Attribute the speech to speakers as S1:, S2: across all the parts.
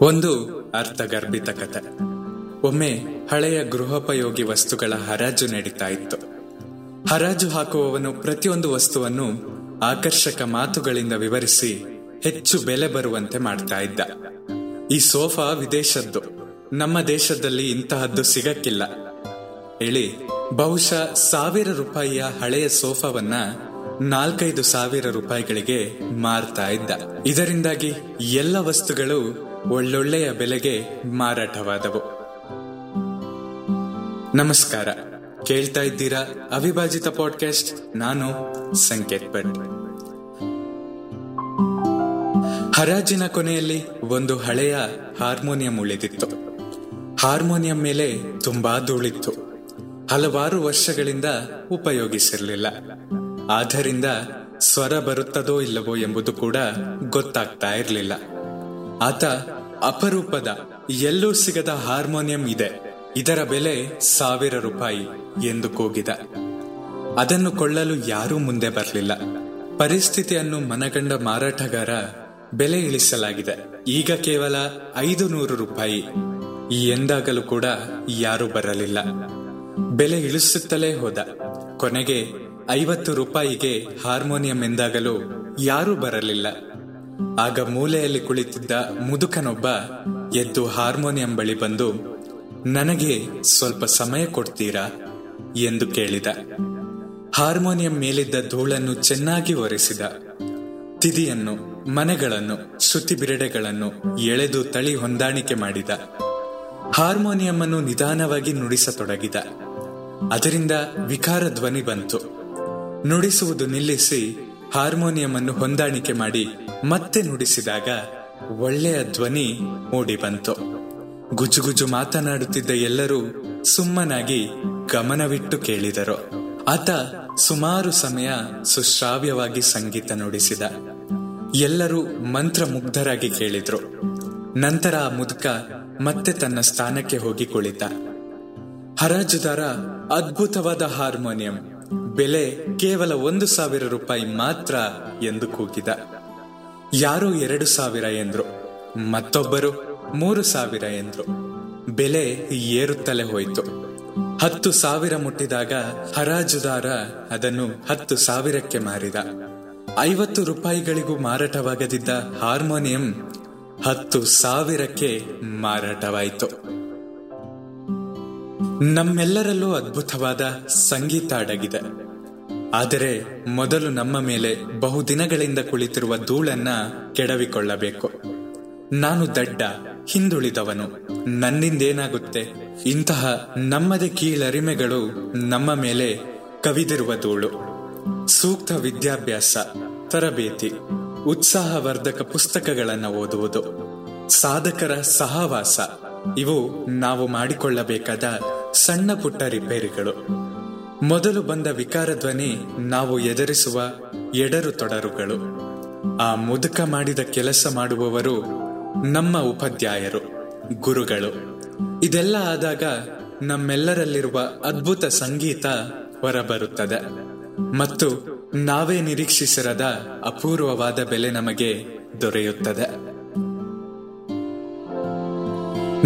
S1: ಒಂದು ಅರ್ಥಗರ್ಭಿತ ಕಥೆ ಒಮ್ಮೆ ಹಳೆಯ ಗೃಹೋಪಯೋಗಿ ವಸ್ತುಗಳ ಹರಾಜು ನಡೀತಾ ಇತ್ತು. ಹರಾಜು ಹಾಕುವವನು ಪ್ರತಿಯೊಂದು ವಸ್ತುವನ್ನು ಆಕರ್ಷಕ ಮಾತುಗಳಿಂದ ವಿವರಿಸಿ ಹೆಚ್ಚು ಬೆಲೆ ಬರುವಂತೆ ಮಾಡ್ತಾ ಇದ್ದ. ಈ ಸೋಫಾ ವಿದೇಶದ್ದು. ನಮ್ಮ ದೇಶದಲ್ಲಿ ಇಂತಹದ್ದು ಸಿಗಕ್ಕಿಲ್ಲ. ಹೇಳಿ, ಬಹುಶಃ ಸಾವಿರ ರೂಪಾಯಿಯ ಹಳೆಯ ಸೋಫಾವನ್ನ ನಾಲ್ಕೈದು ಸಾವಿರ ರೂಪಾಯಿಗಳಿಗೆ ಮಾರ್ತಾ ಇದ್ದ. ಇದರಿಂದಾಗಿ ಎಲ್ಲ ವಸ್ತುಗಳು ಒಳ್ಳೊಳ್ಳೆಯ ಬೆಲೆಗೆ ಮಾರಾಟವಾದವು. ನಮಸ್ಕಾರ. ಕೇಳ್ತಾ ಇದ್ದೀರಾ ಅವಿಭಾಜಿತ ಪಾಡ್ಕಾಸ್ಟ್ ನಾನು ಸಂಕೇತ್ ಭಟ್. ಹರಾಜಿನ ಕೊನೆಯಲ್ಲಿ ಒಂದು ಹಳೆಯ ಹಾರ್ಮೋನಿಯಂ ಉಳಿದಿತ್ತು. ಹಾರ್ಮೋನಿಯಂ ಮೇಲೆ ತುಂಬಾ ಧೂಳಿತ್ತು. ಹಲವಾರು ವರ್ಷಗಳಿಂದ ಉಪಯೋಗಿಸಿರಲಿಲ್ಲ. ಆದ್ದರಿಂದ ಸ್ವರ ಬರುತ್ತದೋ ಇಲ್ಲವೋ ಎಂಬುದು ಕೂಡ ಗೊತ್ತಾಗ್ತಾ ಇರಲಿಲ್ಲ. ಆತ ಅಪರೂಪದ, ಎಲ್ಲೂ ಸಿಗದ ಹಾರ್ಮೋನಿಯಂ ಇದೆ. ಇದರ ಬೆಲೆ ಸಾವಿರ ರೂಪಾಯಿ ಎಂದು ಕೂಗಿದ. ಅದನ್ನು ಕೊಳ್ಳಲು ಯಾರೂ ಮುಂದೆ ಬರಲಿಲ್ಲ. ಪರಿಸ್ಥಿತಿಯನ್ನು ಮನಗಂಡ ಮಾರಾಟಗಾರ ಬೆಲೆ ಇಳಿಸಲಾಗಿದೆ. ಈಗ ಕೇವಲ ಐದು ನೂರು ರೂಪಾಯಿ ಎಂದಾಗಲೂ ಕೂಡ ಯಾರೂ ಬರಲಿಲ್ಲ. ಬೆಲೆ ಇಳಿಸುತ್ತಲೇ ಹೋದ. ಕೊನೆಗೆ ಐವತ್ತು ರೂಪಾಯಿಗೆ ಹಾರ್ಮೋನಿಯಂ ಎಂದಾಗಲೂ ಯಾರೂ ಬರಲಿಲ್ಲ. ಆಗ ಮೂಲೆಯಲ್ಲಿ ಕುಳಿತಿದ್ದ ಮುದುಕನೊಬ್ಬ ಎದ್ದು ಹಾರ್ಮೋನಿಯಂ ಬಳಿ ಬಂದು, ನನಗೆ ಸ್ವಲ್ಪ ಸಮಯ ಕೊಡ್ತೀರಾ? ಎಂದು ಕೇಳಿದ. ಹಾರ್ಮೋನಿಯಂ ಮೇಲಿದ್ದ ಧೂಳನ್ನು ಚೆನ್ನಾಗಿ ಒರೆಸಿದ. ತಿದಿಯನ್ನು, ಮನೆಗಳನ್ನು ಶ್ರುತಿ ಬಿರಡೆಗಳನ್ನು ಎಳೆದು ತಳಿ ಹೊಂದಾಣಿಕೆ ಮಾಡಿದ. ಹಾರ್ಮೋನಿಯಂ ಅನ್ನು ನಿಧಾನವಾಗಿ ನುಡಿಸತೊಡಗಿದ. ಅದರಿಂದ ವಿಕಾರ ಧ್ವನಿ ಬಂತು. ನುಡಿಸುವುದು ನಿಲ್ಲಿಸಿ ಹಾರ್ಮೋನಿಯಂ ಅನ್ನು ಹೊಂದಾಣಿಕೆ ಮಾಡಿ ಮತ್ತೆ ನುಡಿಸಿದಾಗ ಒಳ್ಳೆಯ ಧ್ವನಿ ಮೂಡಿ ಬಂತು. ಗುಜುಗುಜು ಮಾತನಾಡುತ್ತಿದ್ದ ಎಲ್ಲರೂ ಸುಮ್ಮನಾಗಿ ಗಮನವಿಟ್ಟು ಕೇಳಿದರು. ಆತ ಸುಮಾರು ಸಮಯ ಸುಶ್ರಾವ್ಯವಾಗಿ ಸಂಗೀತ ನುಡಿಸಿದ. ಎಲ್ಲರೂ ಮಂತ್ರ ಮುಗ್ಧರಾಗಿ ಕೇಳಿದ್ರು. ನಂತರ ಆ ಮುದುಕ ಮತ್ತೆ ತನ್ನ ಸ್ಥಾನಕ್ಕೆ ಹೋಗಿ ಕುಳಿತ. ಹರಾಜುದಾರ ಅದ್ಭುತವಾದ ಹಾರ್ಮೋನಿಯಂ, ಬೆಲೆ ಕೇವಲ ಒಂದು ಸಾವಿರ ರೂಪಾಯಿ ಮಾತ್ರ ಎಂದು ಕೂಗಿದ. ಯಾರೋ ಎರಡು ಸಾವಿರ ಎಂದ್ರು, ಮತ್ತೊಬ್ಬರು ಮೂರು ಸಾವಿರ ಎಂದ್ರು. ಬೆಲೆ ಏರುತ್ತಲೇ ಹೋಯಿತು. ಹತ್ತು ಸಾವಿರ ಮುಟ್ಟಿದಾಗ ಹರಾಜುದಾರ ಅದನ್ನು ಹತ್ತು ಸಾವಿರಕ್ಕೆ ಮಾರಿದ. ಐವತ್ತು ರೂಪಾಯಿಗಳಿಗೂ ಮಾರಾಟವಾಗದಿದ್ದ ಹಾರ್ಮೋನಿಯಂ ಹತ್ತು ಸಾವಿರಕ್ಕೆ ಮಾರಾಟವಾಯಿತು. ನಮ್ಮೆಲ್ಲರಲ್ಲೂ ಅದ್ಭುತವಾದ ಸಂಗೀತ ಅಡಗಿದೆ. ಆದರೆ ಮೊದಲು ನಮ್ಮ ಮೇಲೆ ಬಹುದಿನಗಳಿಂದ ಕುಳಿತಿರುವ ಧೂಳನ್ನ ಕೆಡವಿಕೊಳ್ಳಬೇಕು. ನಾನು ದಡ್ಡ, ಹಿಂದುಳಿದವನು, ನನ್ನಿಂದೇನಾಗುತ್ತೆ? ಇಂತಹ ನಮ್ಮದೇ ಕೀಳರಿಮೆಗಳು ನಮ್ಮ ಮೇಲೆ ಕವಿದಿರುವ ಧೂಳು. ಸೂಕ್ತ ವಿದ್ಯಾಭ್ಯಾಸ, ತರಬೇತಿ, ಉತ್ಸಾಹವರ್ಧಕ ಪುಸ್ತಕಗಳನ್ನು ಓದುವುದು, ಸಾಧಕರ ಸಹವಾಸ, ಇವು ನಾವು ಮಾಡಿಕೊಳ್ಳಬೇಕಾದ ಸಣ್ಣ ಪುಟ್ಟ ರಿಪೇರಿಗಳು. ಮೊದಲು ಬಂದ ವಿಕಾರ ಧ್ವನಿ ನಾವು ಎದುರಿಸುವ ಎಡರು ತೊಡರುಗಳು. ಆ ಮುದುಕ ಮಾಡಿದ ಕೆಲಸ ಮಾಡುವವರು ನಮ್ಮ ಉಪಾಧ್ಯಾಯರು, ಗುರುಗಳು. ಇದೆಲ್ಲ ಆದಾಗ ನಮ್ಮೆಲ್ಲರಲ್ಲಿರುವ ಅದ್ಭುತ ಸಂಗೀತ ಹೊರಬರುತ್ತದೆ. ಮತ್ತು ನಾವೇ ನಿರೀಕ್ಷಿಸಿರದ ಅಪೂರ್ವವಾದ ಬೆಲೆ ನಮಗೆ ದೊರೆಯುತ್ತದೆ.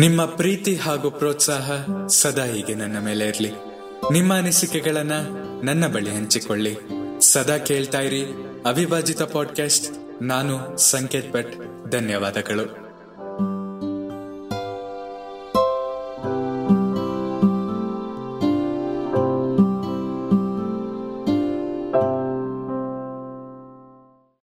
S1: ನಿಮ್ಮ ಪ್ರೀತಿ ಹಾಗೂ ಪ್ರೋತ್ಸಾಹ ಸದಾ ಹೀಗೆ ನನ್ನ ಮೇಲೆ ಇರಲಿ. ನಿಮ್ಮ ಅನಿಸಿಕೆಗಳನ್ನ ನನ್ನ ಬಳಿ ಹಂಚಿಕೊಳ್ಳಿ. ಸದಾ ಕೇಳ್ತಾ ಇರಿ ಅವಿಭಾಜಿತ ಪಾಡ್ಕಾಸ್ಟ್ ನಾನು ಸಂಕೇತ್ ಭಟ್. ಧನ್ಯವಾದಗಳು.